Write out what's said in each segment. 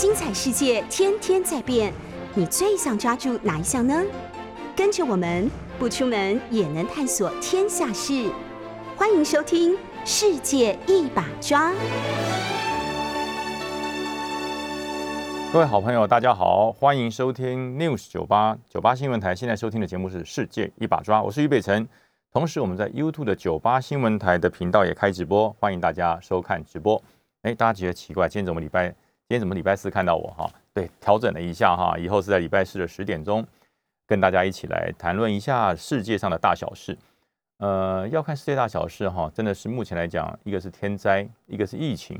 精彩世界天天在变，你最想抓住哪一项呢？跟着我们不出门也能探索天下事，欢迎收听《世界一把抓》。各位好朋友，大家好，欢迎收听 News 九八九八新闻台。现在收听的节目是《世界一把抓》，我是于北辰。同时，我们在 YouTube 的九八新闻台的频道也开直播，欢迎大家收看直播。哎，大家觉得奇怪，今天怎么礼拜？今天怎么礼拜四看到我哈？对，调整了一下哈，以后是在礼拜四的十点钟，跟大家一起来谈论一下世界上的大小事。呃，要看世界大小事哈，真的是目前来讲，一个是天灾，一个是疫情，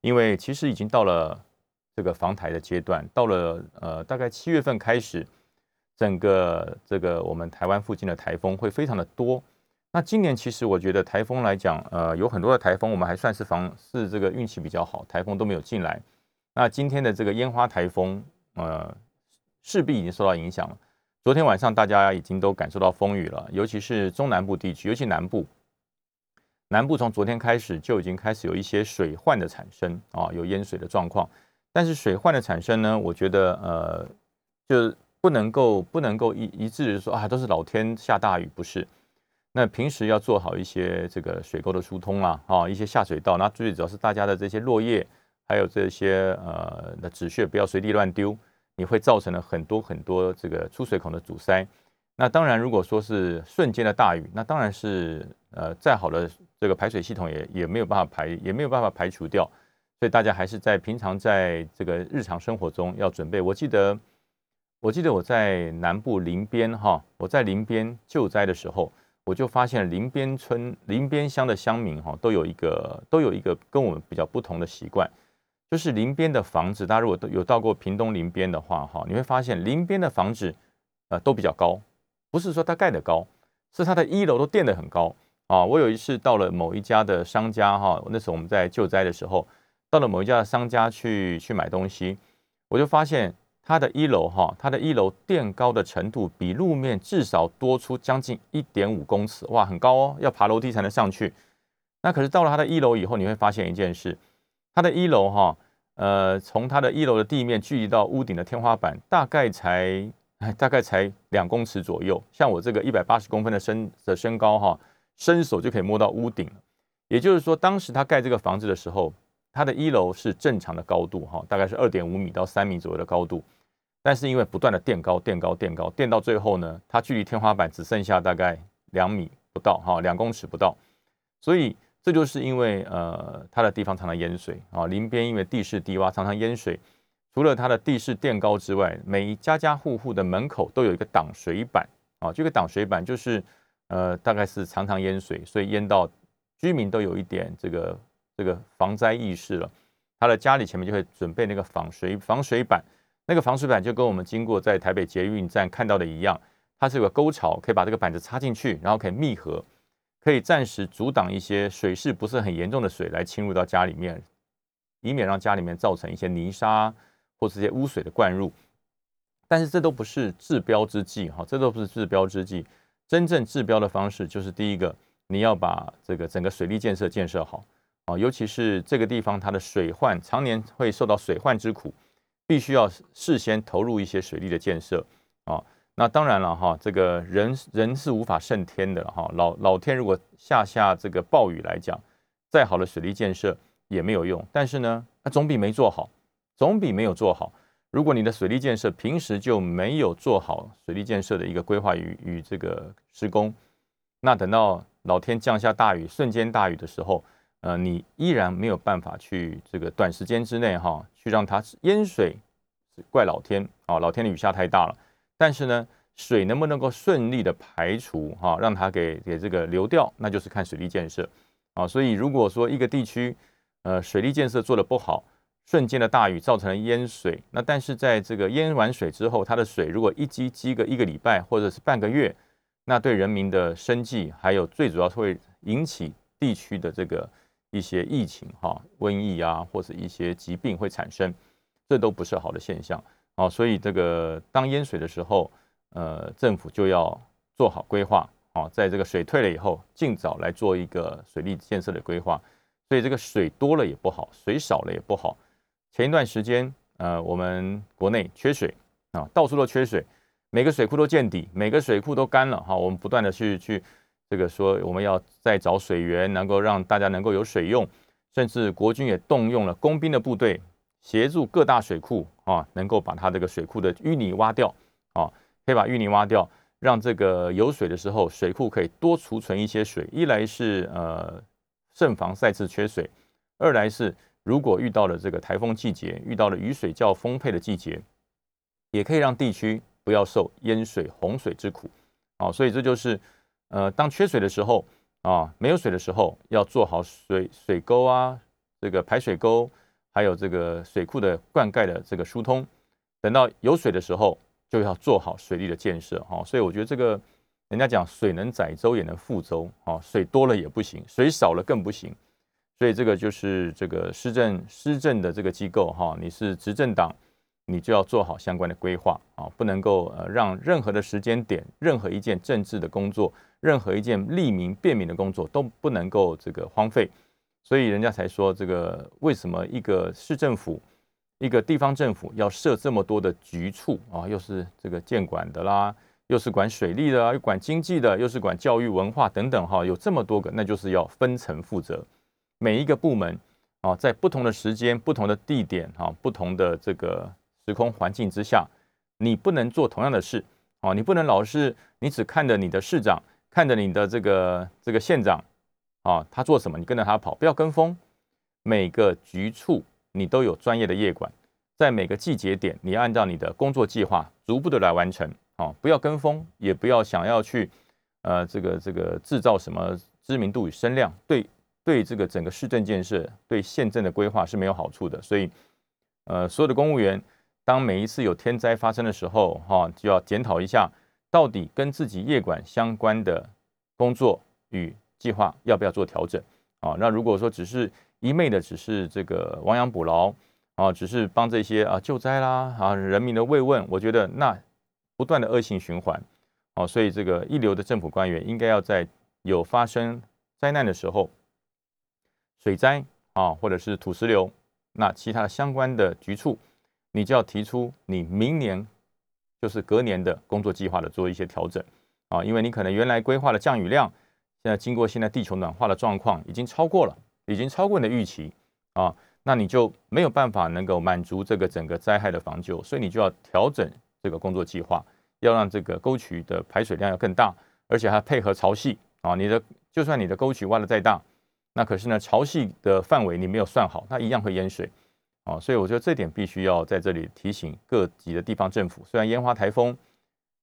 因为其实已经到了这个防台的阶段，到了呃大概七月份开始。整个这个我们台湾附近的台风会非常的多。那今年其实我觉得台风来讲，呃，有很多的台风，我们还算是防是这个运气比较好，台风都没有进来。那今天的这个烟花台风，呃，势必已经受到影响了。昨天晚上大家已经都感受到风雨了，尤其是中南部地区，尤其南部，南部从昨天开始就已经开始有一些水患的产生啊，有淹水的状况。但是水患的产生呢，我觉得呃，就不能够不能够一一致的说啊，都是老天下大雨，不是？那平时要做好一些这个水沟的疏通啦，啊，一些下水道。那最主要是大家的这些落叶，还有这些呃的纸屑，不要随地乱丢，你会造成了很多很多这个出水孔的阻塞。那当然，如果说是瞬间的大雨，那当然是呃再好的这个排水系统也也没有办法排，也没有办法排除掉。所以大家还是在平常在这个日常生活中要准备。我记得。我记得我在南部林边哈，我在林边救灾的时候，我就发现林边村、林边乡的乡民哈，都有一个都有一个跟我们比较不同的习惯，就是林边的房子，大家如果都有到过屏东林边的话哈，你会发现林边的房子呃都比较高，不是说它盖得高，是它的一楼都垫得很高啊。我有一次到了某一家的商家哈，那时候我们在救灾的时候，到了某一家的商家去去买东西，我就发现。它的一楼哈，它的一楼垫高的程度比路面至少多出将近一点五公尺，哇，很高哦，要爬楼梯才能上去。那可是到了它的一楼以后，你会发现一件事，它的一楼哈，呃，从它的一楼的地面距离到屋顶的天花板，大概才 大概才两公尺左右。像我这个一百八十公分的身的身高哈，伸手就可以摸到屋顶。也就是说，当时他盖这个房子的时候，它的一楼是正常的高度哈，大概是二点五米到三米左右的高度。但是因为不断的垫高、垫高、垫高，垫到最后呢，它距离天花板只剩下大概两米不到，哈，两公尺不到。所以这就是因为呃，它的地方常常淹水啊，林边因为地势低洼，常常淹水。除了它的地势垫高之外，每一家家户户的门口都有一个挡水板啊，这个挡水板就是呃，大概是常常淹水，所以淹到居民都有一点这个这个防灾意识了。他的家里前面就会准备那个防水防水板。那个防水板就跟我们经过在台北捷运站看到的一样，它是有个沟槽，可以把这个板子插进去，然后可以密合，可以暂时阻挡一些水势不是很严重的水来侵入到家里面，以免让家里面造成一些泥沙或是一些污水的灌入。但是这都不是治标之计，哈，这都不是治标之计。真正治标的方式就是第一个，你要把这个整个水利建设建设好，啊，尤其是这个地方它的水患常年会受到水患之苦。必须要事先投入一些水利的建设啊，那当然了哈，这个人人是无法胜天的哈，老老天如果下下这个暴雨来讲，再好的水利建设也没有用。但是呢，那总比没做好，总比没有做好。如果你的水利建设平时就没有做好水利建设的一个规划与与这个施工，那等到老天降下大雨，瞬间大雨的时候。呃，你依然没有办法去这个短时间之内哈，去让它淹水，怪老天啊，老天的雨下太大了。但是呢，水能不能够顺利的排除哈，让它给给这个流掉，那就是看水利建设啊。所以如果说一个地区呃水利建设做的不好，瞬间的大雨造成了淹水，那但是在这个淹完水之后，它的水如果一积积个一个礼拜或者是半个月，那对人民的生计还有最主要是会引起地区的这个。一些疫情哈，瘟疫啊，或者一些疾病会产生，这都不是好的现象哦。所以这个当淹水的时候，呃，政府就要做好规划啊，在这个水退了以后，尽早来做一个水利建设的规划。所以这个水多了也不好，水少了也不好。前一段时间呃，我们国内缺水啊，到处都缺水，每个水库都见底，每个水库都干了哈。我们不断的去去这个说，我们要再找水源，能够让大家能够有水用，甚至国军也动用了工兵的部队，协助各大水库啊，能够把它这个水库的淤泥挖掉啊，可以把淤泥挖掉，让这个有水的时候，水库可以多储存一些水。一来是呃，慎防再次缺水；二来是。如果遇到了这个台风季节，遇到了雨水较丰沛的季节，也可以让地区不要受淹水、洪水之苦。啊，所以这就是呃，当缺水的时候啊，没有水的时候，要做好水水沟啊，这个排水沟，还有这个水库的灌溉的这个疏通。等到有水的时候，就要做好水利的建设。哈，所以我觉得这个人家讲水能载舟也能覆舟。啊，水多了也不行，水少了更不行。所以这个就是这个施政施政的这个机构哈，你是执政党，你就要做好相关的规划啊，不能够呃让任何的时间点、任何一件政治的工作、任何一件利民便民的工作都不能够这个荒废。所以人家才说这个为什么一个市政府、一个地方政府要设这么多的局处啊？又是这个监管的啦，又是管水利的，又管经济的，又是管教育文化等等哈，有这么多个，那就是要分层负责。每一个部门啊，在不同的时间、不同的地点啊、不同的这个时空环境之下，你不能做同样的事啊，你不能老是你只看着你的市长，看着你的这个这个县长啊，他做什么你跟着他跑，不要跟风。每个局处你都有专业的业管，在每个季节点，你按照你的工作计划逐步的来完成啊，不要跟风，也不要想要去呃这个这个制造什么知名度与声量，对。对这个整个市政建设、对县政的规划是没有好处的，所以，呃，所有的公务员，当每一次有天灾发生的时候，哈，就要检讨一下，到底跟自己业管相关的工作与计划要不要做调整啊？那如果说只是一昧的只是这个亡羊补牢啊，只是帮这些啊救灾啦啊人民的慰问，我觉得那不断的恶性循环啊，所以这个一流的政府官员应该要在有发生灾难的时候。水灾啊，或者是土石流，那其他相关的局处，你就要提出你明年就是隔年的工作计划的做一些调整啊，因为你可能原来规划的降雨量，现在经过现在地球暖化的状况，已经超过了，已经超过你的预期啊，那你就没有办法能够满足这个整个灾害的防救，所以你就要调整这个工作计划，要让这个沟渠的排水量要更大，而且还配合潮汐啊，你的就算你的沟渠挖的再大。那可是呢，潮汐的范围你没有算好，它一样会淹水，啊，所以我觉得这点必须要在这里提醒各级的地方政府。虽然烟花台风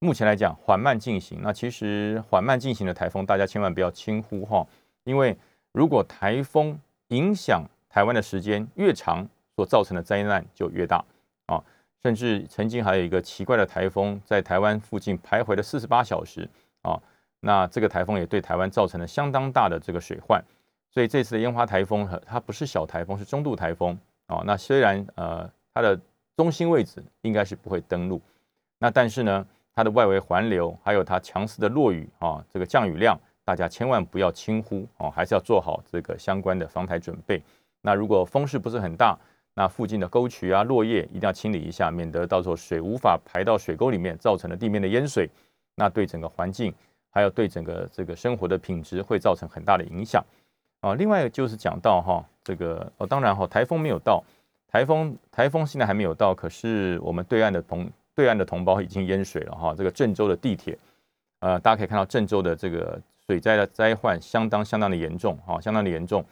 目前来讲缓慢进行，那其实缓慢进行的台风，大家千万不要轻忽哈，因为如果台风影响台湾的时间越长，所造成的灾难就越大啊。甚至曾经还有一个奇怪的台风在台湾附近徘徊了四十八小时啊，那这个台风也对台湾造成了相当大的这个水患。所以这次的烟花台风，它不是小台风，是中度台风啊。那虽然呃它的中心位置应该是不会登陆，那但是呢，它的外围环流还有它强势的落雨啊，这个降雨量，大家千万不要轻忽哦，还是要做好这个相关的防台准备。那如果风势不是很大，那附近的沟渠啊、落叶一定要清理一下，免得到时候水无法排到水沟里面，造成了地面的淹水，那对整个环境还有对整个这个生活的品质会造成很大的影响。啊，另外就是讲到哈，这个哦，当然哈，台风没有到，台风台风现在还没有到，可是我们对岸的同对岸的同胞已经淹水了哈。这个郑州的地铁，呃，大家可以看到郑州的这个水灾的灾患相当相当的严重哈，相当的严重。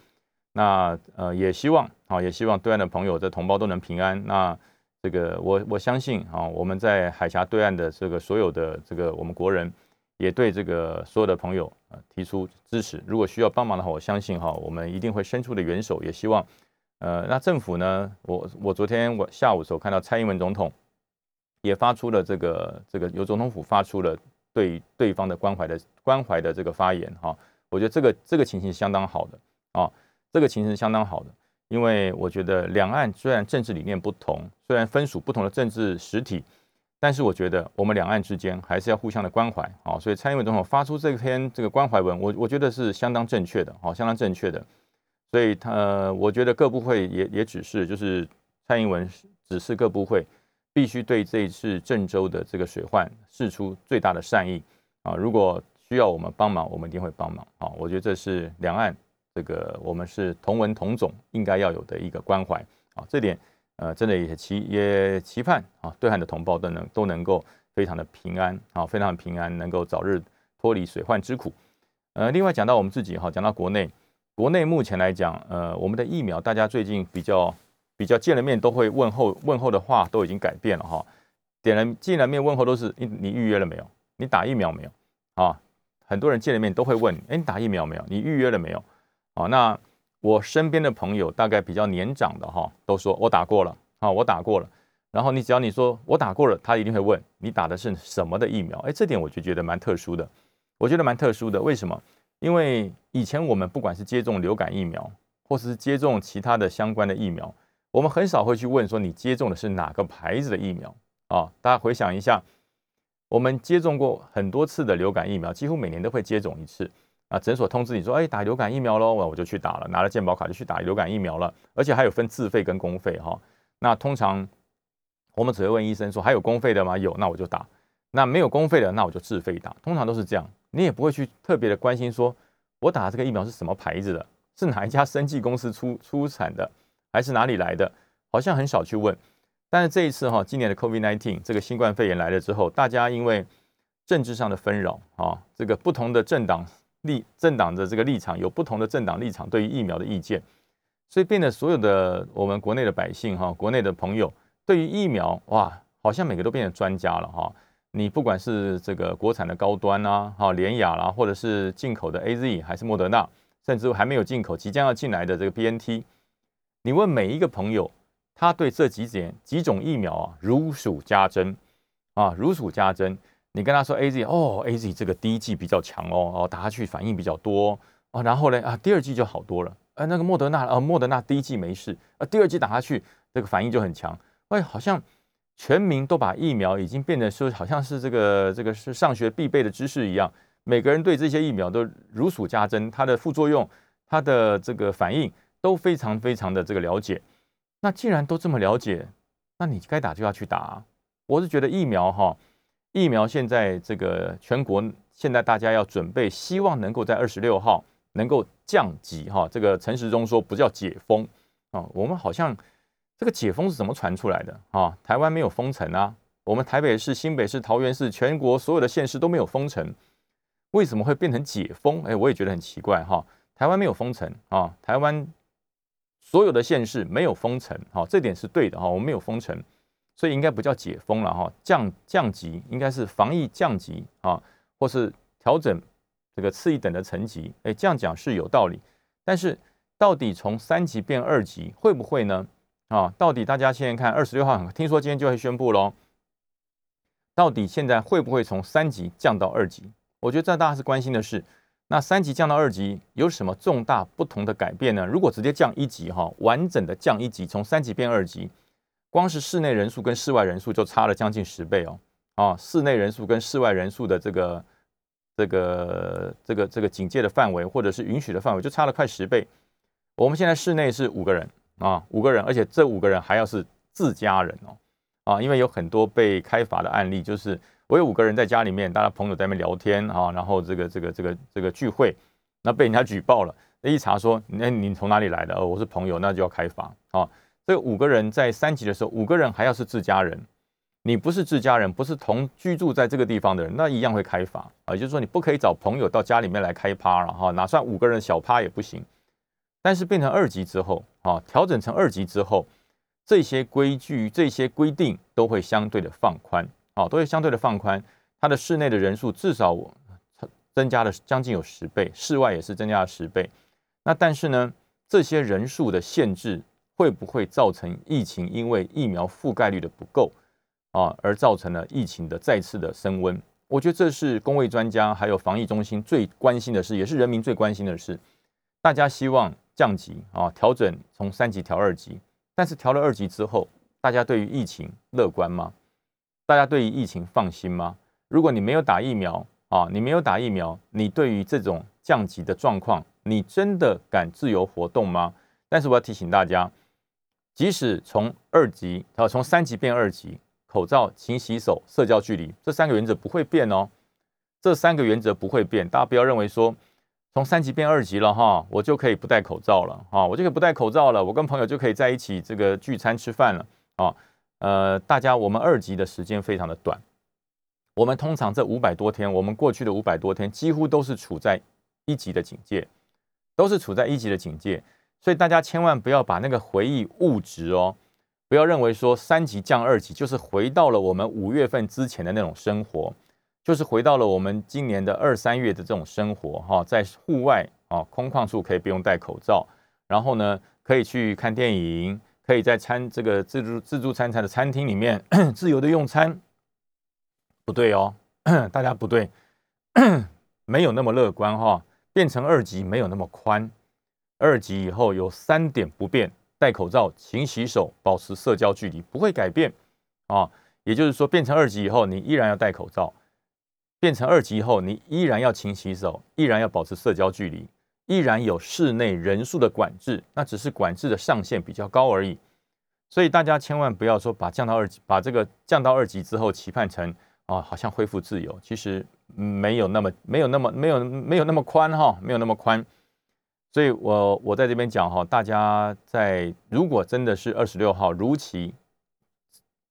那呃，也希望啊，也希望对岸的朋友的同胞都能平安。那这个我我相信啊，我们在海峡对岸的这个所有的这个我们国人。也对这个所有的朋友啊提出支持。如果需要帮忙的话，我相信哈，我们一定会伸出的援手。也希望，呃，那政府呢？我我昨天我下午时候看到蔡英文总统也发出了这个这个由总统府发出了对对方的关怀的关怀的这个发言哈。我觉得这个这个情形相当好的啊，这个情形相当好的，因为我觉得两岸虽然政治理念不同，虽然分属不同的政治实体。但是我觉得我们两岸之间还是要互相的关怀啊，所以蔡英文总统发出这篇这个关怀文，我我觉得是相当正确的，好，相当正确的。所以他我觉得各部会也也只是就是蔡英文指示各部会必须对这一次郑州的这个水患示出最大的善意啊！如果需要我们帮忙，我们一定会帮忙啊！我觉得这是两岸这个我们是同文同种应该要有的一个关怀啊！这点呃，真的也期也期盼啊，对岸的同胞都能都能够非常的平安啊，非常的平安，能够早日脱离水患之苦。呃，另外讲到我们自己哈，讲到国内。国内目前来讲，呃，我们的疫苗，大家最近比较比较见了面都会问候问候的话都已经改变了哈。点了见了面问候都是你你预约了没有？你打疫苗没有？啊，很多人见了面都会问，哎，你打疫苗没有？你预约了没有？啊，那我身边的朋友大概比较年长的哈，都说我打过了啊，我打过了。然后你只要你说我打过了，他一定会问你打的是什么的疫苗？哎，这点我就觉得蛮特殊的，我觉得蛮特殊的，为什么？因为以前我们不管是接种流感疫苗，或是接种其他的相关的疫苗，我们很少会去问说你接种的是哪个牌子的疫苗啊？大家回想一下，我们接种过很多次的流感疫苗，几乎每年都会接种一次啊。诊所通知你说，哎，打流感疫苗喽，我我就去打了，拿了健保卡就去打流感疫苗了，而且还有分自费跟公费哈。那通常我们只会问医生说，还有公费的吗？有，那我就打。那没有公费的，那我就自费打。通常都是这样。你也不会去特别的关心，说我打这个疫苗是什么牌子的，是哪一家生技公司出出产的，还是哪里来的？好像很少去问。但是这一次哈，今年的 COVID-19 这个新冠肺炎来了之后，大家因为政治上的纷扰啊，这个不同的政党立政党的这个立场，有不同的政党立场对于疫苗的意见，所以变得所有的我们国内的百姓哈，国内的朋友对于疫苗哇，好像每个都变成专家了哈。你不管是这个国产的高端啊，哈联雅啦，或者是进口的 A Z 还是莫德纳，甚至还没有进口即将要进来的这个 B N T，你问每一个朋友，他对这几点几种疫苗啊如数家珍啊如数家珍。你跟他说 A Z 哦 A Z 这个第一剂比较强哦哦打下去反应比较多啊，然后呢啊第二剂就好多了。呃那个莫德纳呃莫德纳第一剂没事，呃第二剂打下去这个反应就很强。哎好像。全民都把疫苗已经变得说好像是这个这个是上学必备的知识一样，每个人对这些疫苗都如数家珍，它的副作用、它的这个反应都非常非常的这个了解。那既然都这么了解，那你该打就要去打。我是觉得疫苗哈，疫苗现在这个全国现在大家要准备，希望能够在二十六号能够降级哈。这个陈时中说不叫解封啊，我们好像。这个解封是怎么传出来的啊？台湾没有封城啊，我们台北市、新北市、桃园市，全国所有的县市都没有封城，为什么会变成解封？哎，我也觉得很奇怪哈。台湾没有封城啊，台湾所有的县市没有封城，哈，这点是对的哈。我们没有封城，所以应该不叫解封了哈，降降级应该是防疫降级啊，或是调整这个次一等的层级。哎，这样讲是有道理，但是到底从三级变二级会不会呢？啊，到底大家现在看二十六号，听说今天就会宣布喽。到底现在会不会从三级降到二级？我觉得这大家是关心的事。那三级降到二级有什么重大不同的改变呢？如果直接降一级，哈，完整的降一级，从三级变二级，光是室内人数跟室外人数就差了将近十倍哦。啊，室内人数跟室外人数的这个这个这个这个警戒的范围或者是允许的范围就差了快十倍。我们现在室内是五个人。啊，五个人，而且这五个人还要是自家人哦，啊，因为有很多被开罚的案例，就是我有五个人在家里面，大家朋友在那边聊天啊，然后这个这个这个这个聚会，那被人家举报了，那一查说，那你从哪里来的？哦，我是朋友，那就要开罚啊。这五个人在三级的时候，五个人还要是自家人，你不是自家人，不是同居住在这个地方的人，那一样会开罚啊。就是说，你不可以找朋友到家里面来开趴了哈，哪算五个人小趴也不行。但是变成二级之后啊，调整成二级之后，这些规矩、这些规定都会相对的放宽啊，都会相对的放宽。它的室内的人数至少增加了将近有十倍，室外也是增加了十倍。那但是呢，这些人数的限制会不会造成疫情因为疫苗覆盖率的不够啊，而造成了疫情的再次的升温？我觉得这是工卫专家还有防疫中心最关心的事，也是人民最关心的事。大家希望。降级啊，调整从三级调二级，但是调了二级之后，大家对于疫情乐观吗？大家对于疫情放心吗？如果你没有打疫苗啊，你没有打疫苗，你对于这种降级的状况，你真的敢自由活动吗？但是我要提醒大家，即使从二级啊，从三级变二级，口罩、勤洗手、社交距离这三个原则不会变哦。这三个原则不会变，大家不要认为说从三级变二级了哈，我就可以不戴口罩了啊，我就可以不戴口罩了，我跟朋友就可以在一起这个聚餐吃饭了啊。呃，大家我们二级的时间非常的短，我们通常这五百多天，我们过去的五百多天几乎都是处在一级的警戒，都是处在一级的警戒，所以大家千万不要把那个回忆误植哦，不要认为说三级降二级就是回到了我们五月份之前的那种生活。就是回到了我们今年的二三月的这种生活哈，在户外啊空旷处可以不用戴口罩，然后呢可以去看电影，可以在餐这个自助自助餐餐的餐厅里面自由的用餐。不对哦，大家不对，没有那么乐观哈，变成二级没有那么宽，二级以后有三点不变：戴口罩、勤洗手、保持社交距离，不会改变啊。也就是说，变成二级以后，你依然要戴口罩。变成二级以后，你依然要勤洗手，依然要保持社交距离，依然有室内人数的管制，那只是管制的上限比较高而已。所以大家千万不要说把降到二级，把这个降到二级之后期盼成啊，好像恢复自由，其实没有那么没有那么没有没有那么宽哈，没有那么宽。所以我我在这边讲哈，大家在如果真的是二十六号如期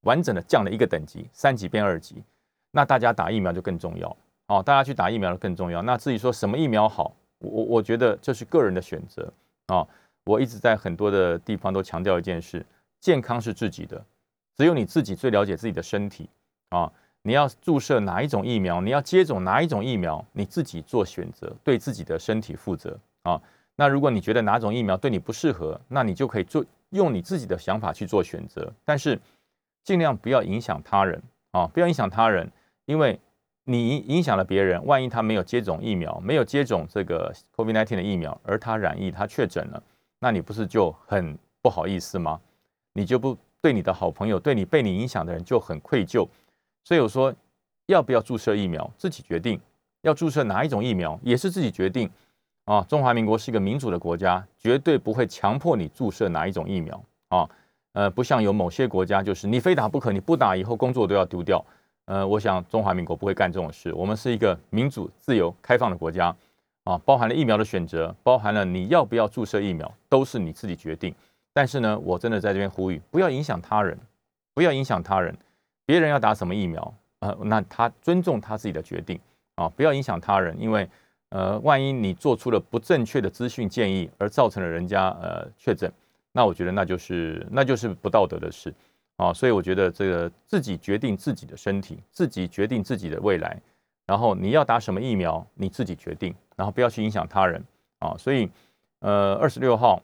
完整的降了一个等级，三级变二级。那大家打疫苗就更重要哦，大家去打疫苗就更重要。那至于说什么疫苗好，我我觉得这是个人的选择啊。我一直在很多的地方都强调一件事：健康是自己的，只有你自己最了解自己的身体啊。你要注射哪一种疫苗，你要接种哪一种疫苗，你自己做选择，对自己的身体负责啊。那如果你觉得哪种疫苗对你不适合，那你就可以做用你自己的想法去做选择，但是尽量不要影响他人啊，不要影响他人。因为你影响了别人，万一他没有接种疫苗，没有接种这个 COVID-19 的疫苗，而他染疫，他确诊了，那你不是就很不好意思吗？你就不对你的好朋友，对你被你影响的人就很愧疚。所以我说，要不要注射疫苗，自己决定；要注射哪一种疫苗，也是自己决定。啊，中华民国是一个民主的国家，绝对不会强迫你注射哪一种疫苗。啊，呃，不像有某些国家，就是你非打不可，你不打以后工作都要丢掉。呃，我想中华民国不会干这种事。我们是一个民主、自由、开放的国家，啊，包含了疫苗的选择，包含了你要不要注射疫苗，都是你自己决定。但是呢，我真的在这边呼吁，不要影响他人，不要影响他人。别人要打什么疫苗，呃，那他尊重他自己的决定，啊，不要影响他人，因为呃，万一你做出了不正确的资讯建议，而造成了人家呃确诊，那我觉得那就是那就是不道德的事。啊，所以我觉得这个自己决定自己的身体，自己决定自己的未来，然后你要打什么疫苗，你自己决定，然后不要去影响他人啊。所以，呃，二十六号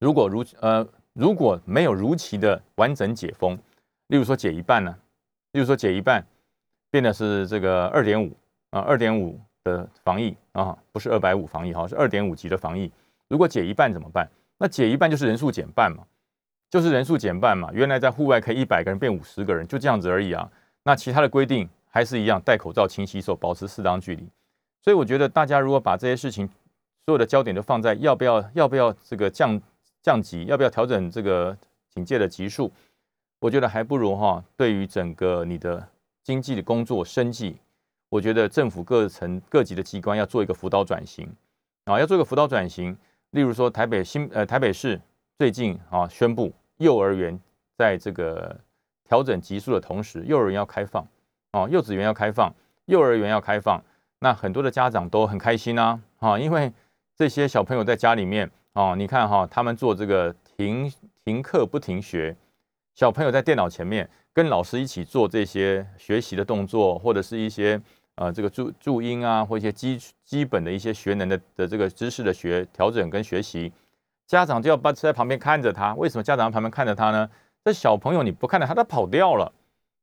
如果如呃如果没有如期的完整解封，例如说解一半呢，例如说解一半，变的是这个二点五啊，二点五的防疫啊，不是二百五防疫哈，是二点五级的防疫。如果解一半怎么办？那解一半就是人数减半嘛。就是人数减半嘛，原来在户外可以一百个人变五十个人，就这样子而已啊。那其他的规定还是一样，戴口罩、勤洗手、保持适当距离。所以我觉得大家如果把这些事情所有的焦点都放在要不要要不要这个降降级，要不要调整这个警戒的级数，我觉得还不如哈，对于整个你的经济的工作生计，我觉得政府各层各级的机关要做一个辅导转型啊，要做一个辅导转型。例如说台北新呃台北市。最近啊，宣布幼儿园在这个调整级数的同时，幼儿园要开放哦，幼稚园要开放，幼儿园要开放，那很多的家长都很开心啊，啊，因为这些小朋友在家里面哦，你看哈，他们做这个停停课不停学，小朋友在电脑前面跟老师一起做这些学习的动作，或者是一些呃这个注注音啊，或一些基基本的一些学能的的这个知识的学调整跟学习。家长就要把在旁边看着他，为什么家长在旁边看着他呢？这小朋友你不看着他，他跑掉了，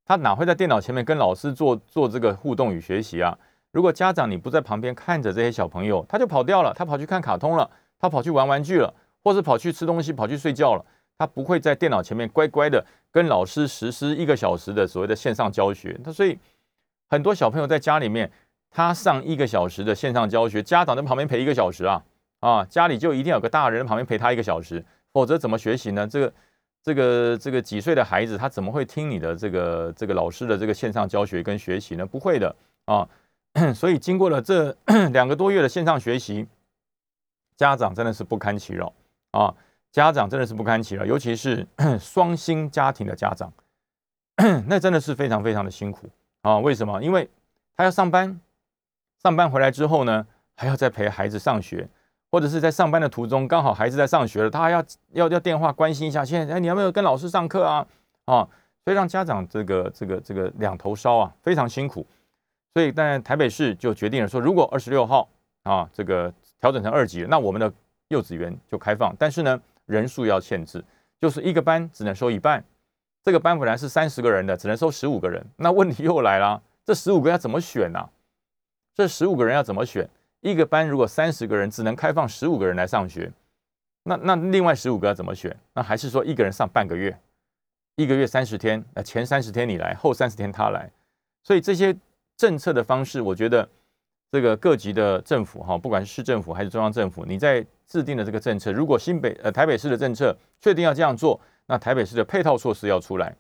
他哪会在电脑前面跟老师做做这个互动与学习啊？如果家长你不在旁边看着这些小朋友，他就跑掉了，他跑去看卡通了，他跑去玩玩具了，或者跑去吃东西，跑去睡觉了，他不会在电脑前面乖乖的跟老师实施一个小时的所谓的线上教学。他所以很多小朋友在家里面，他上一个小时的线上教学，家长在旁边陪一个小时啊。啊，家里就一定有个大人旁边陪他一个小时，否则怎么学习呢？这个这个这个几岁的孩子他怎么会听你的这个这个老师的这个线上教学跟学习呢？不会的啊。所以经过了这 两个多月的线上学习，家长真的是不堪其扰啊！家长真的是不堪其扰，尤其是 双薪家庭的家长，那真的是非常非常的辛苦啊！为什么？因为他要上班，上班回来之后呢，还要再陪孩子上学，或者是在上班的途中刚好孩子在上学了，他还要要要电话关心一下，现在哎你有没有跟老师上课啊？啊，所以让家长这个这个这个两头烧啊，非常辛苦。所以，但台北市就决定了说，如果二十六号啊，这个调整成二级，那我们的幼稚园就开放。但是呢，人数要限制，就是一个班只能收一半。这个班本来是三十个人的，只能收十五个人。那问题又来了，这十五个要怎么选呢？这十五个人要怎么选？一个班如果三十个人，只能开放十五个人来上学，那那另外十五个要怎么选？那还是说一个人上半个月，一个月三十天，那前三十天你来，后三十天他来。所以这些。政策的方式，我觉得这个各级的政府哈，不管是市政府还是中央政府，你在制定的这个政策，如果新北呃台北市的政策确定要这样做，那台北市的配套措施要出来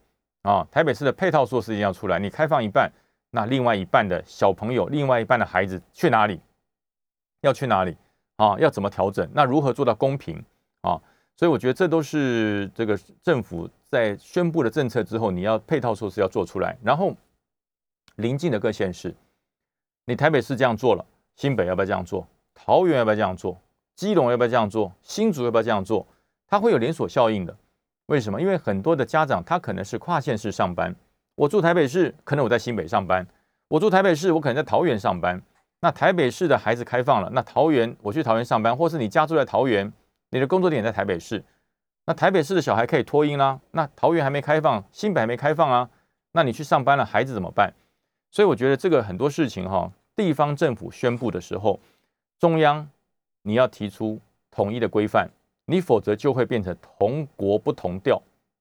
啊，台北市的配套措施一定要出来。你开放一半，那另外一半的小朋友，另外一半的孩子去哪里？要去哪里啊？要怎么调整？那如何做到公平啊？所以我觉得这都是这个政府在宣布了政策之后，你要配套措施要做出来，然后。邻近的各县市，你台北市这样做了，新北要不要这样做？桃园要不要这样做？基隆要不要这样做？新竹要不要这样做？它会有连锁效应的。为什么？因为很多的家长他可能是跨县市上班，我住台北市，可能我在新北上班；我住台北市，我可能在桃园上班。那台北市的孩子开放了，那桃园我去桃园上班，或是你家住在桃园，你的工作点在台北市，那台北市的小孩可以托婴啦。那桃园还没开放，新北还没开放啊，那你去上班了，孩子怎么办？所以我觉得这个很多事情哈，地方政府宣布的时候，中央你要提出统一的规范，你否则就会变成同国不同调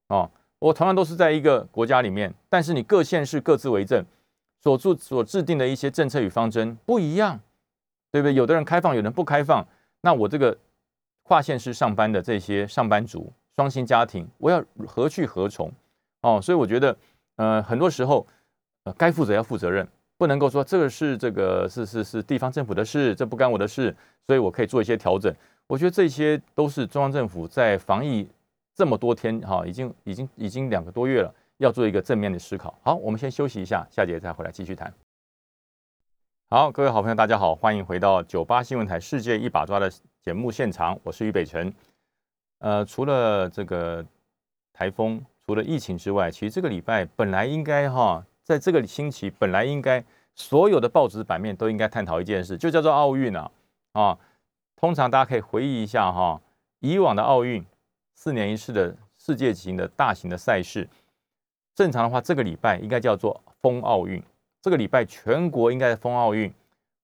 啊。我同样都是在一个国家里面，但是你各县市各自为政，所做所制定的一些政策与方针不一样，对不对？有的人开放，有人不开放，那我这个跨县市上班的这些上班族、双薪家庭，我要何去何从？哦，所以我觉得，呃，很多时候。呃，该负责要负责任，不能够说这个是这个是是是地方政府的事，这不干我的事，所以我可以做一些调整。我觉得这些都是中央政府在防疫这么多天哈，已经已经已经两个多月了，要做一个正面的思考。好，我们先休息一下，下节再回来继续谈。好，各位好朋友，大家好，欢迎回到九八新闻台《世界一把抓》的节目现场，我是于北辰。呃，除了这个台风，除了疫情之外，其实这个礼拜本来应该哈。在这个星期，本来应该所有的报纸版面都应该探讨一件事，就叫做奥运啊啊！通常大家可以回忆一下哈，以往的奥运四年一次的世界型的大型的赛事，正常的话，这个礼拜应该叫做封奥运。这个礼拜全国应该封奥运，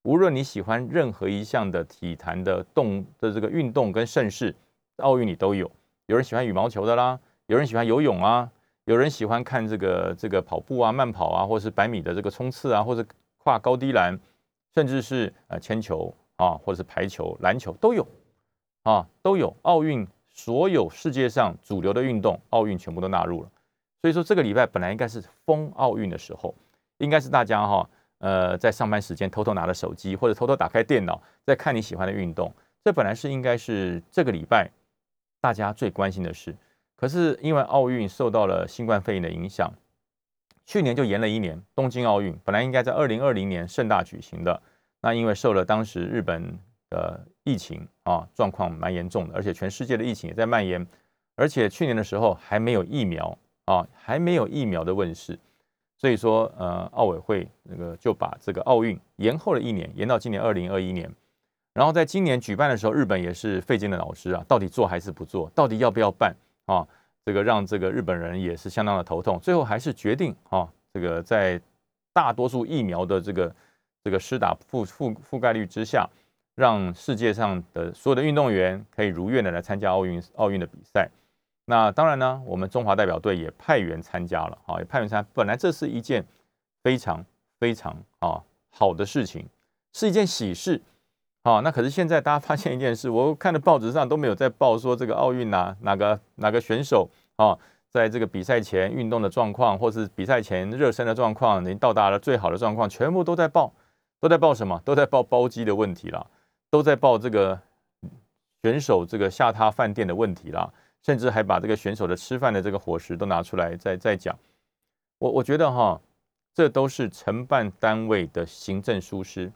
无论你喜欢任何一项的体坛的动的这个运动跟盛事，奥运里都有。有人喜欢羽毛球的啦，有人喜欢游泳啊。有人喜欢看这个这个跑步啊、慢跑啊，或是百米的这个冲刺啊，或者跨高低栏，甚至是呃铅球啊，或者是排球、篮球都有啊，都有。奥运所有世界上主流的运动，奥运全部都纳入了。所以说这个礼拜本来应该是封奥运的时候，应该是大家哈呃在上班时间偷偷拿着手机或者偷偷打开电脑在看你喜欢的运动，这本来是应该是这个礼拜大家最关心的事。可是因为奥运受到了新冠肺炎的影响，去年就延了一年。东京奥运本来应该在二零二零年盛大举行的，那因为受了当时日本的疫情啊，状况蛮严重的，而且全世界的疫情也在蔓延，而且去年的时候还没有疫苗啊，还没有疫苗的问世，所以说呃，奥委会那个就把这个奥运延后了一年，延到今年二零二一年。然后在今年举办的时候，日本也是费尽了脑汁啊，到底做还是不做？到底要不要办？啊，这个让这个日本人也是相当的头痛，最后还是决定啊，这个在大多数疫苗的这个这个施打覆覆覆盖率之下，让世界上的所有的运动员可以如愿的来参加奥运奥运的比赛。那当然呢，我们中华代表队也派员参加了，啊，也派员参。本来这是一件非常非常啊好的事情，是一件喜事啊，那可是现在大家发现一件事，我看的报纸上都没有在报说这个奥运哪哪个哪个选手啊，在这个比赛前运动的状况，或是比赛前热身的状况，已经到达了最好的状况，全部都在报，都在报什么？都在报包机的问题了，都在报这个选手这个下榻饭店的问题啦，甚至还把这个选手的吃饭的这个伙食都拿出来在在讲。我我觉得哈，这都是承办单位的行政疏失。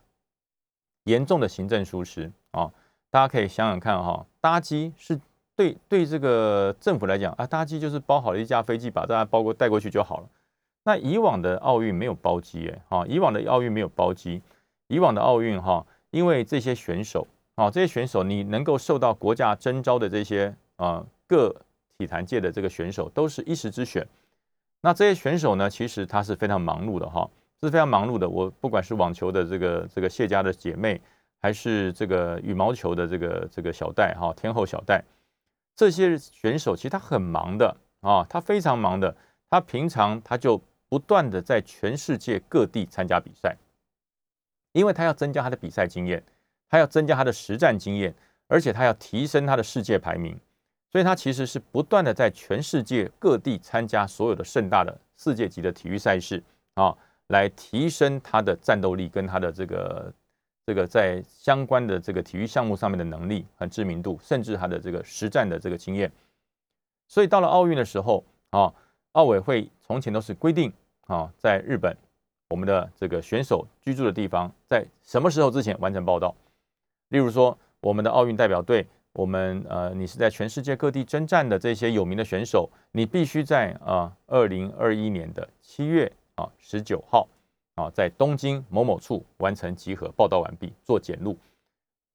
严重的行政疏失啊！大家可以想想看哈，搭机是对对这个政府来讲啊，搭机就是包好了一架飞机，把大家包过带过去就好了。那以往的奥运没有包机哎，哈，以往的奥运没有包机，以往的奥运哈，因为这些选手啊，这些选手你能够受到国家征召的这些啊各体坛界的这个选手都是一时之选。那这些选手呢，其实他是非常忙碌的哈。是非常忙碌的。我不管是网球的这个这个谢家的姐妹，还是这个羽毛球的这个这个小戴哈天后小戴，这些选手其实他很忙的啊，他非常忙的。他平常他就不断的在全世界各地参加比赛，因为他要增加他的比赛经验，他要增加他的实战经验，而且他要提升他的世界排名，所以他其实是不断的在全世界各地参加所有的盛大的世界级的体育赛事啊。来提升他的战斗力跟他的这个这个在相关的这个体育项目上面的能力和知名度，甚至他的这个实战的这个经验。所以到了奥运的时候啊，奥委会从前都是规定啊，在日本我们的这个选手居住的地方，在什么时候之前完成报道。例如说，我们的奥运代表队，我们呃，你是在全世界各地征战的这些有名的选手，你必须在啊，二零二一年的七月。啊，十九号啊，在东京某某处完成集合，报道完毕，做检录。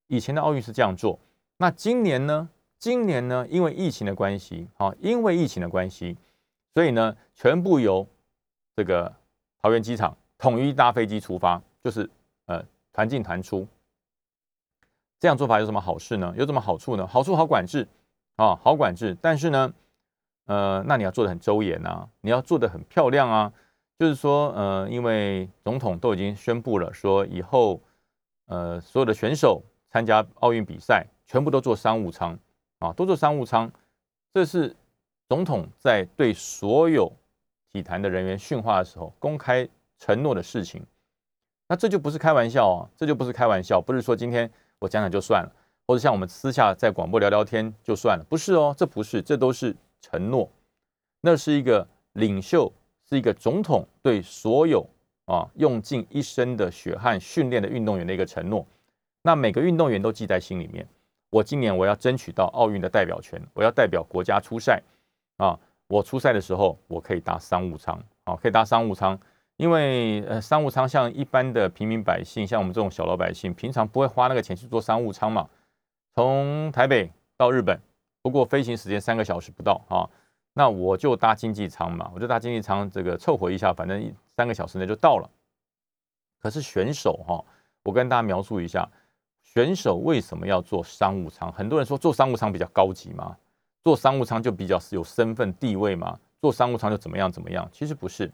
以前的奥运是这样做，那今年呢？今年呢？因为疫情的关系，啊，因为疫情的关系，所以呢，全部由这个桃园机场统一搭飞机出发，就是呃团进团出。这样做法有什么好事呢？有什么好处呢？好处好管制啊，好管制。但是呢，呃，那你要做的很周延啊，你要做的很漂亮啊。就是说，呃，因为总统都已经宣布了，说以后，呃，所有的选手参加奥运比赛，全部都坐商务舱啊，都坐商务舱。这是总统在对所有体坛的人员训话的时候公开承诺的事情。那这就不是开玩笑啊，这就不是开玩笑，不是说今天我讲讲就算了，或者像我们私下在广播聊聊天就算了，不是哦，这不是，这都是承诺。那是一个领袖。是一个总统对所有啊用尽一生的血汗训练的运动员的一个承诺。那每个运动员都记在心里面。我今年我要争取到奥运的代表权，我要代表国家出赛啊！我出赛的时候，我可以搭商务舱啊，可以搭商务舱，因为呃商务舱像一般的平民百姓，像我们这种小老百姓，平常不会花那个钱去坐商务舱嘛。从台北到日本，不过飞行时间三个小时不到啊。那我就搭经济舱嘛，我就搭经济舱，这个凑合一下，反正三个小时内就到了。可是选手哈，我跟大家描述一下，选手为什么要坐商务舱？很多人说坐商务舱比较高级嘛，坐商务舱就比较有身份地位嘛，坐商务舱就怎么样怎么样？其实不是。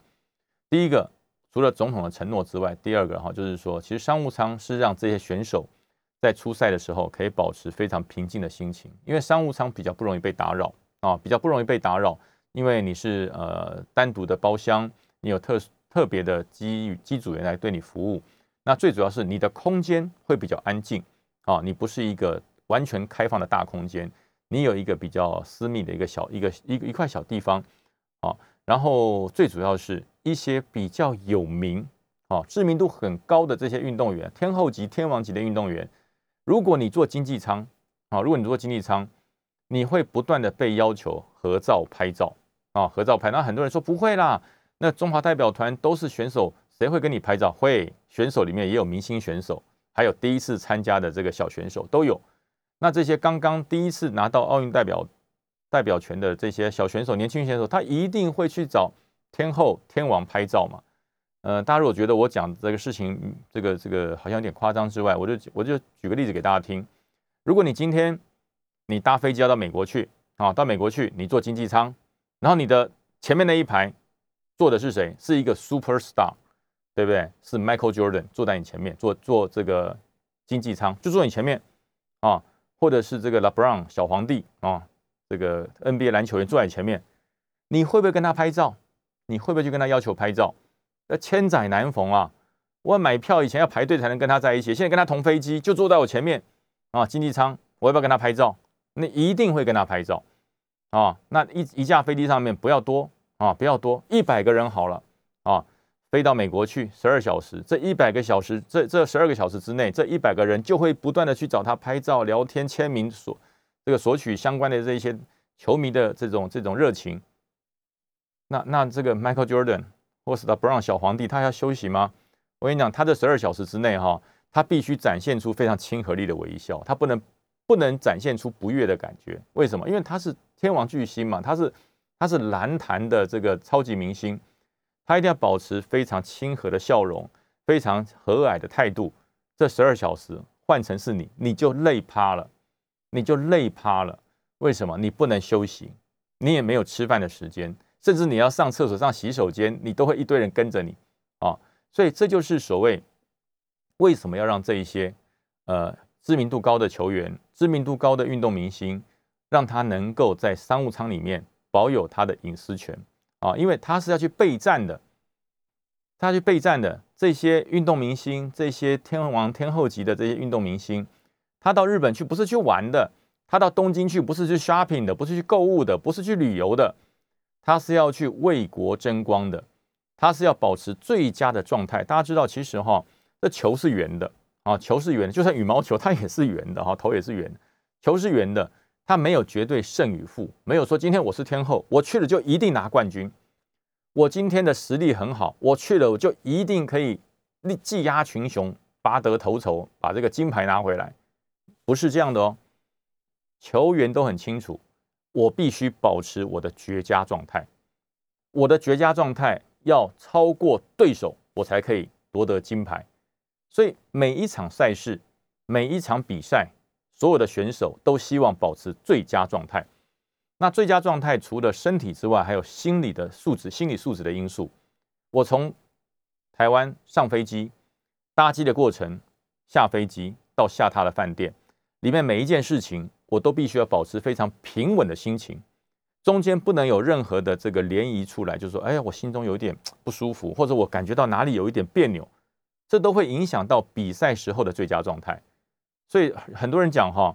第一个，除了总统的承诺之外，第二个哈，就是说，其实商务舱是让这些选手在出赛的时候可以保持非常平静的心情，因为商务舱比较不容易被打扰。啊，比较不容易被打扰，因为你是呃单独的包厢，你有特特别的机机组员来对你服务。那最主要是你的空间会比较安静啊，你不是一个完全开放的大空间，你有一个比较私密的一个小一个一一块小地方啊。然后最主要是一些比较有名啊、知名度很高的这些运动员，天后级、天王级的运动员，如果你坐经济舱啊，如果你坐经济舱。你会不断的被要求合照拍照啊，合照拍。那很多人说不会啦，那中华代表团都是选手，谁会跟你拍照？会，选手里面也有明星选手，还有第一次参加的这个小选手都有。那这些刚刚第一次拿到奥运代表代表权的这些小选手、年轻选手，他一定会去找天后、天王拍照嘛？呃，大家如果觉得我讲这个事情，这个这个好像有点夸张之外，我就我就举个例子给大家听。如果你今天你搭飞机要到美国去啊？到美国去，你坐经济舱，然后你的前面那一排坐的是谁？是一个 super star，对不对？是 Michael Jordan 坐在你前面，坐坐这个经济舱，就坐你前面啊，或者是这个 LeBron 小皇帝啊，这个 NBA 篮球员坐在你前面，你会不会跟他拍照？你会不会去跟他要求拍照？那千载难逢啊！我买票以前要排队才能跟他在一起，现在跟他同飞机，就坐在我前面啊，经济舱，我要不要跟他拍照？那一定会跟他拍照啊！那一一架飞机上面不要多啊，不要多，一百个人好了啊，飞到美国去十二小时，这一百个小时，这这十二个小时之内，这一百个人就会不断的去找他拍照、聊天、签名，索这个索取相关的这些球迷的这种这种热情。那那这个 Michael Jordan 或是 LeBron 小皇帝，他要休息吗？我跟你讲，他这十二小时之内哈，他必须展现出非常亲和力的微笑，他不能不能展现出不悦的感觉。为什么？因为他是天王巨星嘛，他是他是篮坛的这个超级明星，他一定要保持非常亲和的笑容，非常和蔼的态度。这十二小时换成是你，你就累趴了，你就累趴了。为什么？你不能休息，你也没有吃饭的时间。甚至你要上厕所、上洗手间，你都会一堆人跟着你啊！所以这就是所谓为什么要让这一些呃知名度高的球员、知名度高的运动明星，让他能够在商务舱里面保有他的隐私权啊！因为他是要去备战的，他去备战的这些运动明星、这些天王天后级的这些运动明星，他到日本去不是去玩的，他到东京去不是去 shopping 的，不是去购物的，不是去旅游的。他是要去为国争光的，他是要保持最佳的状态。大家知道，其实哈，这球是圆的啊，球是圆的，就算羽毛球它也是圆的哈，头也是圆，球是圆的，它没有绝对胜与负，没有说今天我是天后，我去了就一定拿冠军。我今天的实力很好，我去了我就一定可以力技压群雄，拔得头筹，把这个金牌拿回来，不是这样的哦。球员都很清楚。我必须保持我的绝佳状态，我的绝佳状态要超过对手，我才可以夺得金牌。所以每一场赛事，每一场比赛，所有的选手都希望保持最佳状态。那最佳状态除了身体之外，还有心理的素质、心理素质的因素。我从台湾上飞机、搭机的过程，下飞机到下榻的饭店，里面每一件事情。我都必须要保持非常平稳的心情，中间不能有任何的这个涟漪出来，就是说，哎呀，我心中有点不舒服，或者我感觉到哪里有一点别扭，这都会影响到比赛时候的最佳状态。所以很多人讲哈，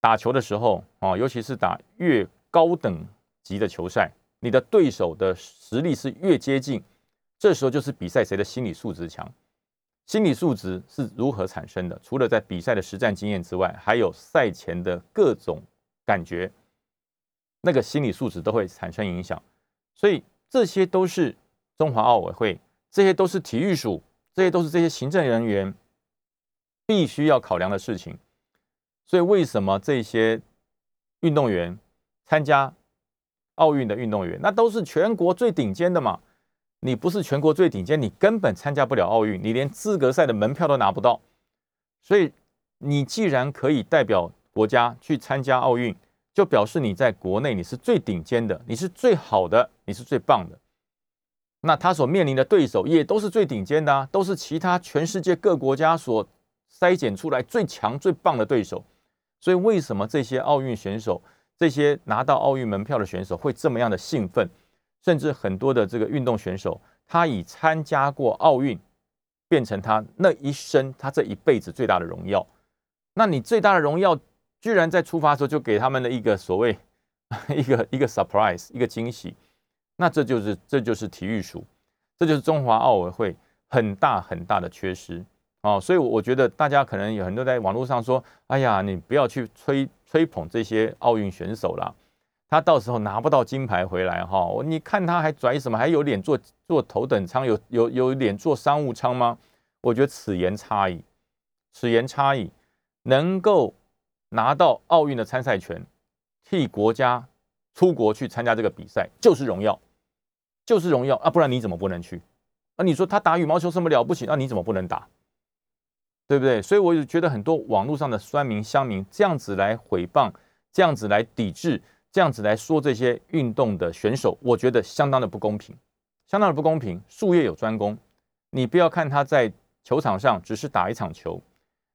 打球的时候啊，尤其是打越高等级的球赛，你的对手的实力是越接近，这时候就是比赛谁的心理素质强。心理素质是如何产生的？除了在比赛的实战经验之外，还有赛前的各种感觉，那个心理素质都会产生影响。所以这些都是中华奥委会，这些都是体育署，这些都是这些行政人员必须要考量的事情。所以为什么这些运动员参加奥运的运动员，那都是全国最顶尖的嘛？你不是全国最顶尖，你根本参加不了奥运，你连资格赛的门票都拿不到。所以，你既然可以代表国家去参加奥运，就表示你在国内你是最顶尖的，你是最好的，你是最棒的。那他所面临的对手也都是最顶尖的啊，都是其他全世界各国家所筛选出来最强最棒的对手。所以，为什么这些奥运选手，这些拿到奥运门票的选手会这么样的兴奋？甚至很多的这个运动选手，他以参加过奥运，变成他那一生、他这一辈子最大的荣耀。那你最大的荣耀，居然在出发的时候就给他们的一个所谓 一个一个 surprise，一个惊喜。那这就是这就是体育署，这就是中华奥委会很大很大的缺失哦。所以我觉得大家可能有很多在网络上说：“哎呀，你不要去吹吹捧这些奥运选手了。”他到时候拿不到金牌回来哈，你看他还拽什么？还有脸坐坐头等舱？有有有脸坐商务舱吗？我觉得此言差矣，此言差矣。能够拿到奥运的参赛权，替国家出国去参加这个比赛，就是荣耀，就是荣耀啊！不然你怎么不能去？啊，你说他打羽毛球什么了不起？那你怎么不能打？对不对？所以我就觉得很多网络上的酸民乡民这样子来诽谤，这样子来抵制。这样子来说，这些运动的选手，我觉得相当的不公平，相当的不公平。术业有专攻，你不要看他在球场上只是打一场球，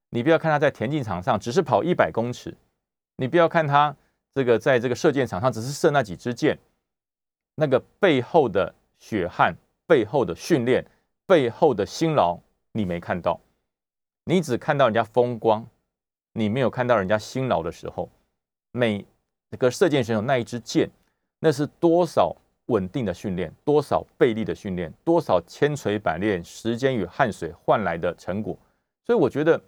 你不要看他在田径场上只是跑一百公尺，你不要看他这个在这个射箭场上只是射那几支箭，那个背后的血汗、背后的训练、背后的辛劳，你没看到，你只看到人家风光，你没有看到人家辛劳的时候，每那个射箭选手那一支箭，那是多少稳定的训练，多少背力的训练，多少千锤百炼、时间与汗水换来的成果，所以我觉得。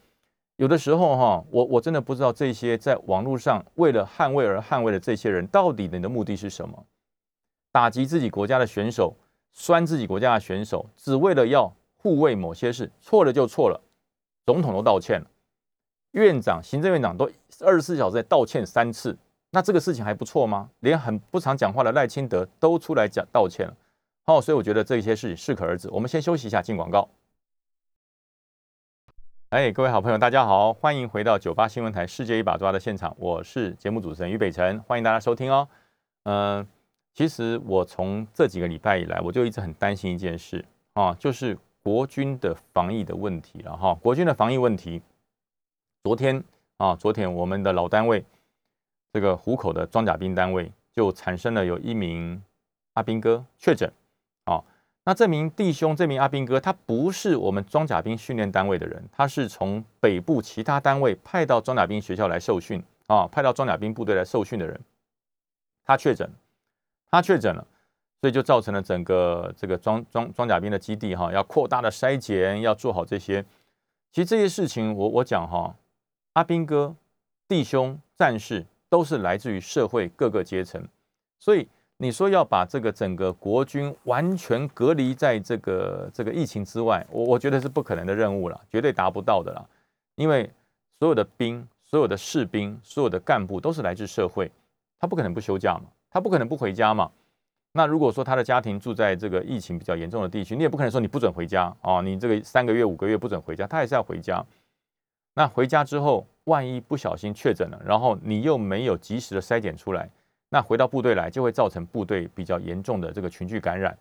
有的时候哈，我我真的不知道这些在网络上为了捍卫而捍卫的这些人，到底你的目的是什么？打击自己国家的选手，酸自己国家的选手，只为了要护卫某些事，错了就错了。总统都道歉了，院长、行政院长都二十四小时在道歉三次，那这个事情还不错吗？连很不常讲话的赖清德都出来讲道歉了。好，所以我觉得这些事情适可而止。我们先休息一下，进广告。哎，各位好朋友，大家好，欢迎回到九八新闻台《世界一把抓》的现场，我是节目主持人于北辰，欢迎大家收听哦。嗯，其实我从这几个礼拜以来，我就一直很担心一件事啊，就是国军的防疫的问题了哈。国军的防疫问题，昨天啊，昨天我们的老单位这个虎口的装甲兵单位就产生了有一名阿兵哥确诊啊。那这名弟兄，这名阿兵哥，他不是我们装甲兵训练单位的人，他是从北部其他单位派到装甲兵学校来受训啊，派到装甲兵部队来受训的人。他确诊，他确诊了，所以就造成了整个这个装装装甲兵的基地哈，要扩大的筛检，要做好这些。其实这些事情，我我讲哈，阿兵哥弟兄战士都是来自于社会各个阶层，所以。你说要把这个整个国军完全隔离在这个这个疫情之外，我我觉得是不可能的任务了，绝对达不到的啦。因为所有的兵、所有的士兵、所有的干部都是来自社会，他不可能不休假嘛，他不可能不回家嘛。那如果说他的家庭住在这个疫情比较严重的地区，你也不可能说你不准回家啊，你这个三个月、五个月不准回家，他还是要回家。那回家之后，万一不小心确诊了，然后你又没有及时的筛检出来。那回到部队来，就会造成部队比较严重的这个群聚感染，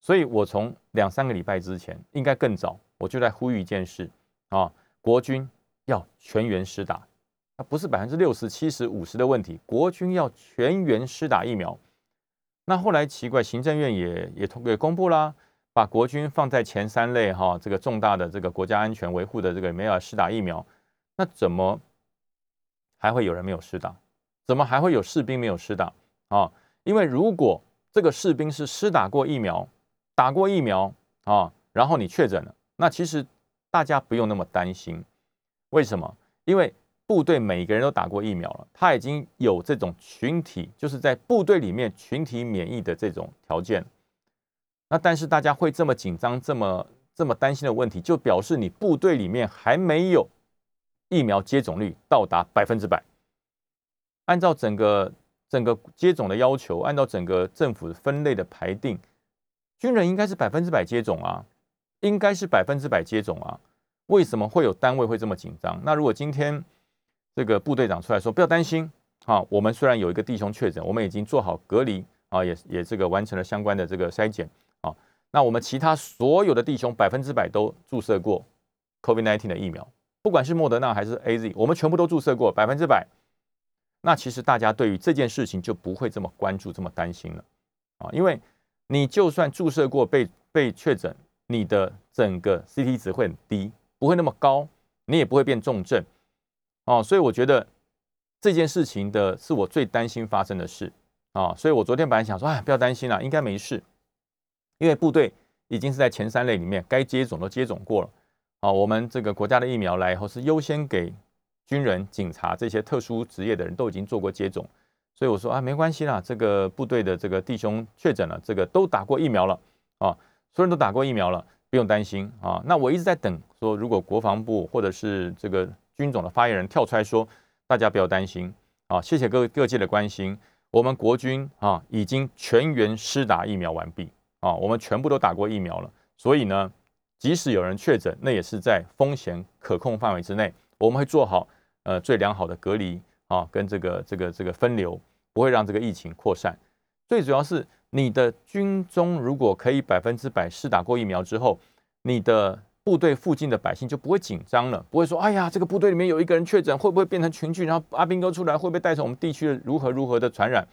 所以我从两三个礼拜之前，应该更早，我就在呼吁一件事啊，国军要全员施打，它不是百分之六十、七十、五十的问题，国军要全员施打疫苗。那后来奇怪，行政院也也通也公布啦，把国军放在前三类哈，这个重大的这个国家安全维护的这个没有施打疫苗，那怎么还会有人没有施打？怎么还会有士兵没有施打啊？因为如果这个士兵是施打过疫苗、打过疫苗啊，然后你确诊了，那其实大家不用那么担心。为什么？因为部队每个人都打过疫苗了，他已经有这种群体，就是在部队里面群体免疫的这种条件。那但是大家会这么紧张、这么这么担心的问题，就表示你部队里面还没有疫苗接种率到达百分之百。按照整个整个接种的要求，按照整个政府分类的排定，军人应该是百分之百接种啊，应该是百分之百接种啊。为什么会有单位会这么紧张？那如果今天这个部队长出来说不要担心啊，我们虽然有一个弟兄确诊，我们已经做好隔离啊，也也这个完成了相关的这个筛检，那我们其他所有的弟兄百分之百都注射过 COVID-19 的疫苗，不管是莫德纳还是 AZ，我们全部都注射过百分之百。那其实大家对于这件事情就不会这么关注、这么担心了啊，因为你就算注射过被被确诊，你的整个 CT 值会很低，不会那么高，你也不会变重症哦。所以我觉得这件事情的是我最担心发生的事啊。所以我昨天本来想说，哎，不要担心了，应该没事，因为部队已经是在前三类里面该接种都接种过了啊。我们这个国家的疫苗来以后是优先给。军人、警察这些特殊职业的人都已经做过接种，所以我说啊，没关系啦，这个部队的这个弟兄确诊了，这个都打过疫苗了啊，所有人都打过疫苗了，不用担心啊。那我一直在等，说如果国防部或者是这个军总的发言人跳出来说，大家不要担心啊，谢谢各各界的关心，我们国军啊已经全员施打疫苗完毕啊，我们全部都打过疫苗了，所以呢，即使有人确诊，那也是在风险可控范围之内，我们会做好。呃，最良好的隔离啊，跟这个这个这个分流，不会让这个疫情扩散。最主要是你的军中如果可以百分之百试打过疫苗之后，你的部队附近的百姓就不会紧张了，不会说，哎呀，这个部队里面有一个人确诊，会不会变成群聚？然后阿兵哥出来会不会带成我们地区的如何如何的传染？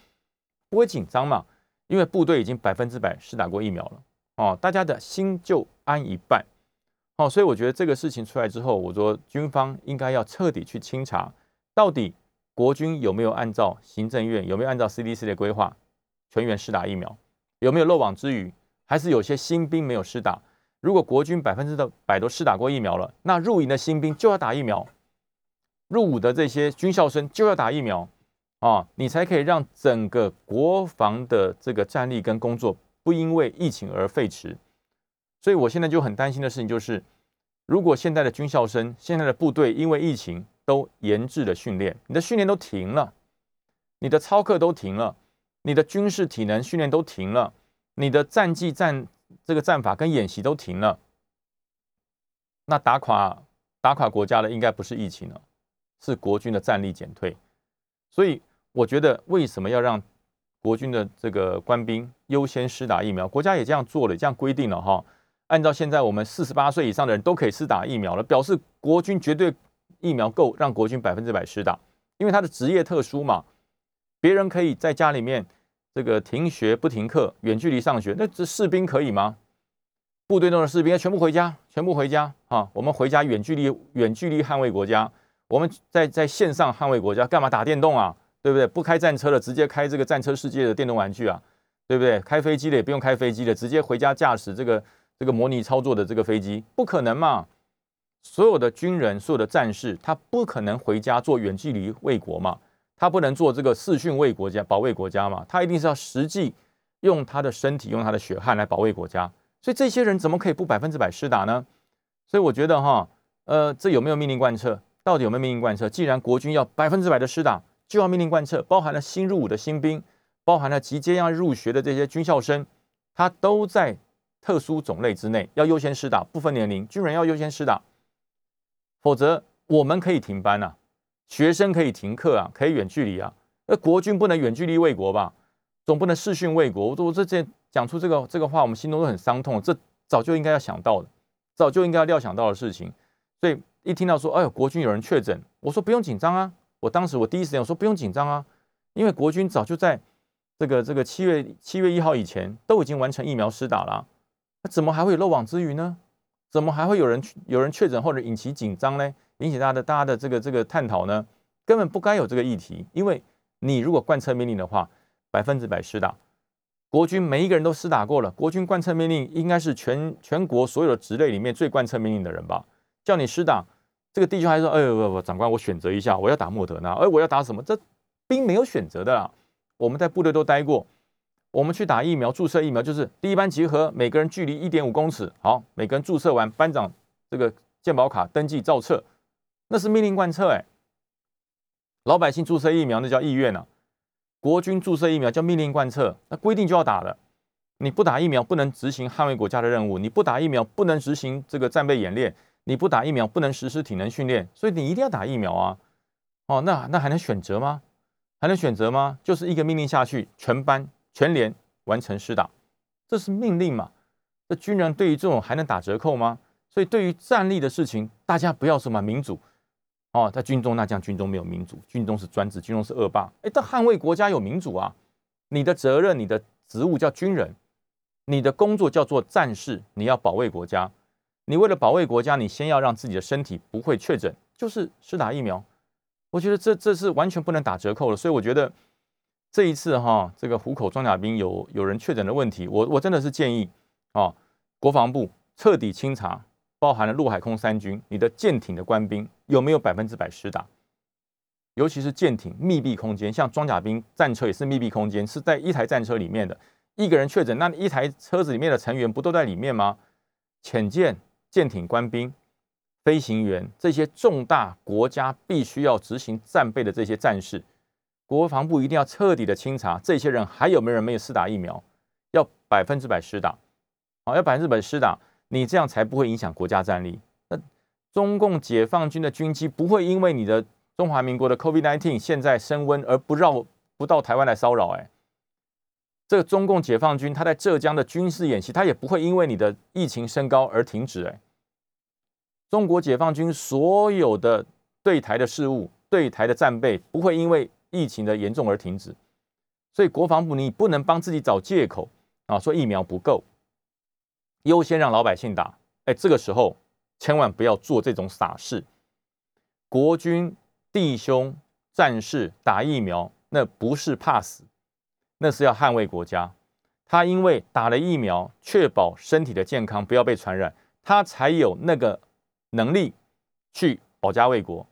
不会紧张嘛？因为部队已经百分之百施打过疫苗了，哦，大家的心就安一半，哦，所以我觉得这个事情出来之后，我说军方应该要彻底去清查，到底国军有没有按照行政院有没有按照 CDC 的规划全员施打疫苗，有没有漏网之鱼，还是有些新兵没有施打？如果国军百分之的百都施打过疫苗了，那入营的新兵就要打疫苗，入伍的这些军校生就要打疫苗啊，你才可以让整个国防的这个战力跟工作不因为疫情而废弛。所以我现在就很担心的事情就是，如果现在的军校生、现在的部队因为疫情都严制了训练，你的训练都停了，你的操课都停了，你的军事体能训练都停了，你的战绩战。这个战法跟演习都停了，那打垮打垮国家的应该不是疫情了，是国军的战力减退。所以我觉得，为什么要让国军的这个官兵优先施打疫苗？国家也这样做了，这样规定了哈。按照现在我们四十八岁以上的人都可以施打疫苗了，表示国军绝对疫苗够让国军百分之百施打，因为他的职业特殊嘛，别人可以在家里面。这个停学不停课，远距离上学，那这士兵可以吗？部队中的士兵全部回家，全部回家啊！我们回家远距离远距离捍卫国家，我们在在线上捍卫国家，干嘛打电动啊？对不对？不开战车了，直接开这个战车世界的电动玩具啊？对不对？开飞机的也不用开飞机了，直接回家驾驶这个这个模拟操作的这个飞机，不可能嘛？所有的军人，所有的战士，他不可能回家做远距离卫国嘛？他不能做这个视讯卫国家保卫国家嘛？他一定是要实际用他的身体、用他的血汗来保卫国家。所以这些人怎么可以不百分之百施打呢？所以我觉得哈，呃，这有没有命令贯彻？到底有没有命令贯彻？既然国军要百分之百的施打，就要命令贯彻，包含了新入伍的新兵，包含了即将要入学的这些军校生，他都在特殊种类之内，要优先施打，不分年龄，军人要优先施打，否则我们可以停班呐。学生可以停课啊，可以远距离啊。那国军不能远距离卫国吧？总不能视讯卫国。我这这讲出这个这个话，我们心中都很伤痛。这早就应该要想到的，早就应该要料想到的事情。所以一听到说，哎呦，国军有人确诊，我说不用紧张啊。我当时我第一时间我说不用紧张啊，因为国军早就在这个这个七月七月一号以前都已经完成疫苗施打了。那怎么还会有漏网之鱼呢？怎么还会有人有人确诊或者引起紧张呢？引起大家的大家的这个这个探讨呢，根本不该有这个议题，因为你如果贯彻命令的话，百分之百施打，国军每一个人都施打过了，国军贯彻命令应该是全全国所有的职类里面最贯彻命令的人吧？叫你施打，这个弟兄还说，哎不不，长官我选择一下，我要打莫德纳，哎我要打什么？这兵没有选择的啦，我们在部队都待过，我们去打疫苗，注射疫苗就是第一班集合，每个人距离一点五公尺，好，每个人注射完，班长这个健保卡登记照册。那是命令贯彻哎，老百姓注射疫苗那叫意愿呐，国军注射疫苗叫命令贯彻，那规定就要打的，你不打疫苗不能执行捍卫国家的任务，你不打疫苗不能执行这个战备演练，你不打疫苗不能实施体能训练，所以你一定要打疫苗啊！哦，那那还能选择吗？还能选择吗？就是一个命令下去，全班全连完成施打，这是命令嘛？这军人对于这种还能打折扣吗？所以对于战力的事情，大家不要什么民主。哦，在军中那将，军中没有民主，军中是专制，军中是恶霸。哎，但捍卫国家有民主啊！你的责任，你的职务叫军人，你的工作叫做战士，你要保卫国家。你为了保卫国家，你先要让自己的身体不会确诊，就是施打疫苗。我觉得这这是完全不能打折扣的。所以我觉得这一次哈，这个虎口装甲兵有有人确诊的问题，我我真的是建议啊，国防部彻底清查。包含了陆海空三军，你的舰艇的官兵有没有百分之百施打？尤其是舰艇密闭空间，像装甲兵战车也是密闭空间，是在一台战车里面的，一个人确诊，那一台车子里面的成员不都在里面吗？潜舰、舰艇官兵、飞行员这些重大国家必须要执行战备的这些战士，国防部一定要彻底的清查，这些人还有没有人没有施打疫苗？要百分之百施打，好，要百分之百施打。你这样才不会影响国家战力。那中共解放军的军机不会因为你的中华民国的 COVID-19 现在升温而不绕不到台湾来骚扰？哎，这个中共解放军他在浙江的军事演习，他也不会因为你的疫情升高而停止。哎，中国解放军所有的对台的事务、对台的战备不会因为疫情的严重而停止。所以国防部你不能帮自己找借口啊，说疫苗不够，优先让老百姓打。哎，这个时候千万不要做这种傻事。国军弟兄战士打疫苗，那不是怕死，那是要捍卫国家。他因为打了疫苗，确保身体的健康，不要被传染，他才有那个能力去保家卫国。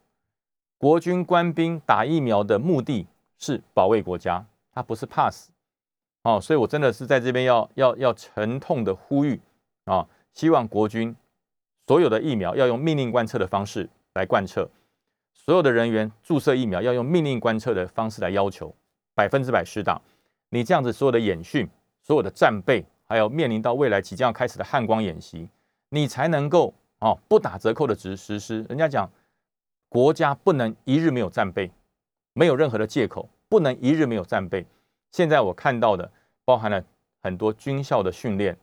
国军官兵打疫苗的目的是保卫国家，他不是怕死。哦，所以我真的是在这边要要要沉痛的呼吁啊！希望国军所有的疫苗要用命令贯彻的方式来贯彻，所有的人员注射疫苗要用命令贯彻的方式来要求，百分之百施打。你这样子所有的演训。所有的战备，还有面临到未来即将要开始的汉光演习，你才能够哦不打折扣的实实施。人家讲，国家不能一日没有战备，没有任何的借口，不能一日没有战备。现在我看到的，包含了很多军校的训练，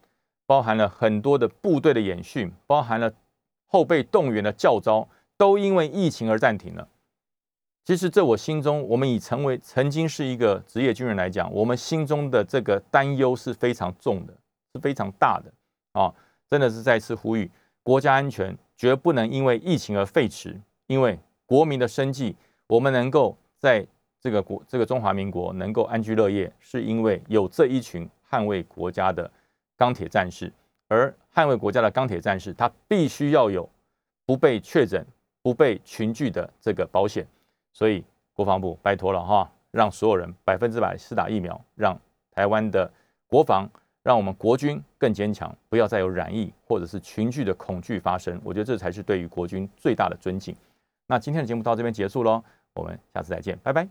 包含了很多的部队的演训，包含了后备动员的教招，都因为疫情而暂停了。其实，在我心中，我们已成为曾经是一个职业军人来讲，我们心中的这个担忧是非常重的，是非常大的啊！真的是再次呼吁，国家安全绝不能因为疫情而废弛，因为国民的生计，我们能够在这个国、这个中华民国能够安居乐业，是因为有这一群捍卫国家的钢铁战士，而捍卫国家的钢铁战士，他必须要有不被确诊、不被群聚的这个保险。所以国防部拜托了哈，让所有人百分之百施打疫苗，让台湾的国防，让我们国军更坚强，不要再有染疫或者是群聚的恐惧发生。我觉得这才是对于国军最大的尊敬。那今天的节目到这边结束喽，我们下次再见，拜拜。